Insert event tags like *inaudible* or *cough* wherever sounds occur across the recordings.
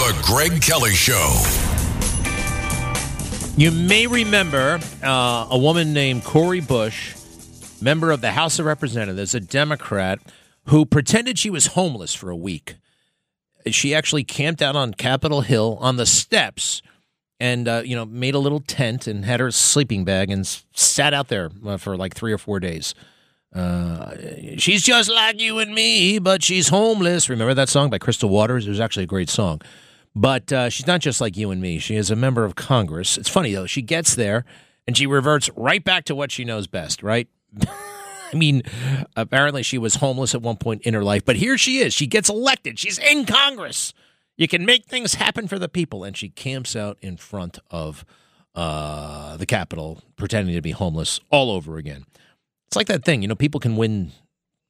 The Greg Kelly Show. You may remember uh, a woman named Cori Bush, member of the House of Representatives, a Democrat, who pretended she was homeless for a week. She actually camped out on Capitol Hill on the steps and uh, you know made a little tent and had her sleeping bag and sat out there uh, for like three or four days. Uh, she's just like you and me, but she's homeless. Remember that song by Crystal Waters? It was actually a great song. But uh, she's not just like you and me. She is a member of Congress. It's funny though. She gets there and she reverts right back to what she knows best. Right? *laughs* I mean, apparently she was homeless at one point in her life, but here she is. She gets elected. She's in Congress. You can make things happen for the people, and she camps out in front of uh, the Capitol, pretending to be homeless all over again. It's like that thing, you know. People can win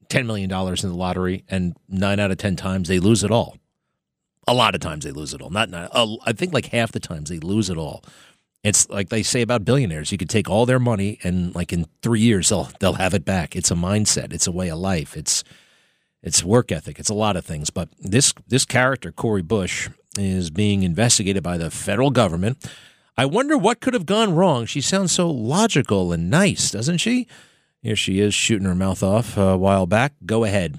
ten million dollars in the lottery, and nine out of ten times they lose it all. A lot of times they lose it all. Not, not uh, I think like half the times they lose it all. It's like they say about billionaires: you could take all their money, and like in three years they'll they'll have it back. It's a mindset. It's a way of life. It's it's work ethic. It's a lot of things. But this this character, Cori Bush, is being investigated by the federal government. I wonder what could have gone wrong. She sounds so logical and nice, doesn't she? Here she is shooting her mouth off a while back. Go ahead.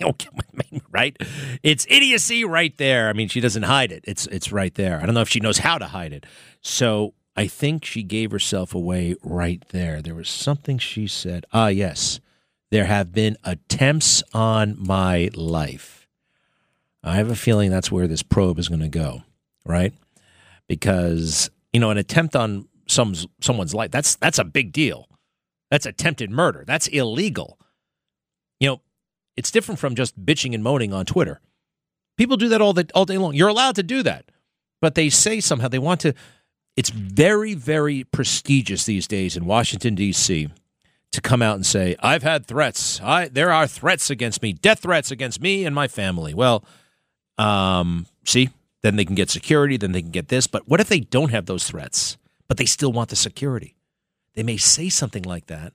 *laughs* right? It's idiocy right there. I mean, she doesn't hide it. It's it's right there. I don't know if she knows how to hide it. So I think she gave herself away right there. There was something she said. Ah, yes. There have been attempts on my life. I have a feeling that's where this probe is going to go, right? Because, you know, an attempt on some someone's life, that's that's a big deal. That's attempted murder. That's illegal. You know, it's different from just bitching and moaning on Twitter. People do that all the, all day long. You're allowed to do that. But they say somehow they want to it's very very prestigious these days in Washington D.C. to come out and say, "I've had threats. I there are threats against me, death threats against me and my family." Well, um, see, then they can get security, then they can get this, but what if they don't have those threats, but they still want the security? They may say something like that.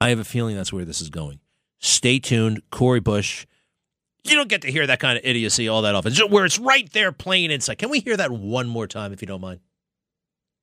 I have a feeling that's where this is going. Stay tuned. Cori Bush. You don't get to hear that kind of idiocy all that often. Where it's right there plain inside. Can we hear that one more time if you don't mind?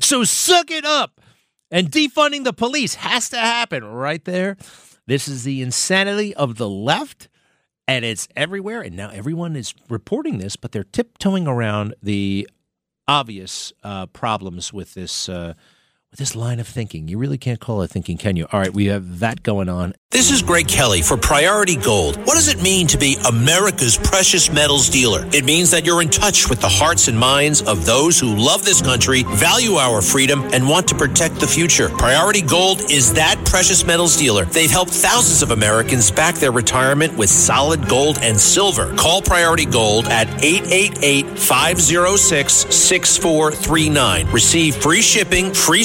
so suck it up. And defunding the police has to happen right there. This is the insanity of the left, and it's everywhere. And now everyone is reporting this, but they're tiptoeing around the obvious uh, problems with this uh, with this line of thinking. You really can't call it thinking, can you? All right, we have that going on. This is Greg Kelly for Priority Gold. What does it mean to be America's precious metals dealer? It means that you're in touch with the hearts and minds of those who love this country, value our freedom, and want to protect the future. Priority Gold is that precious metals dealer. They've helped thousands of Americans back their retirement with solid gold and silver. Call Priority Gold at 888-506-6439. Receive free shipping, free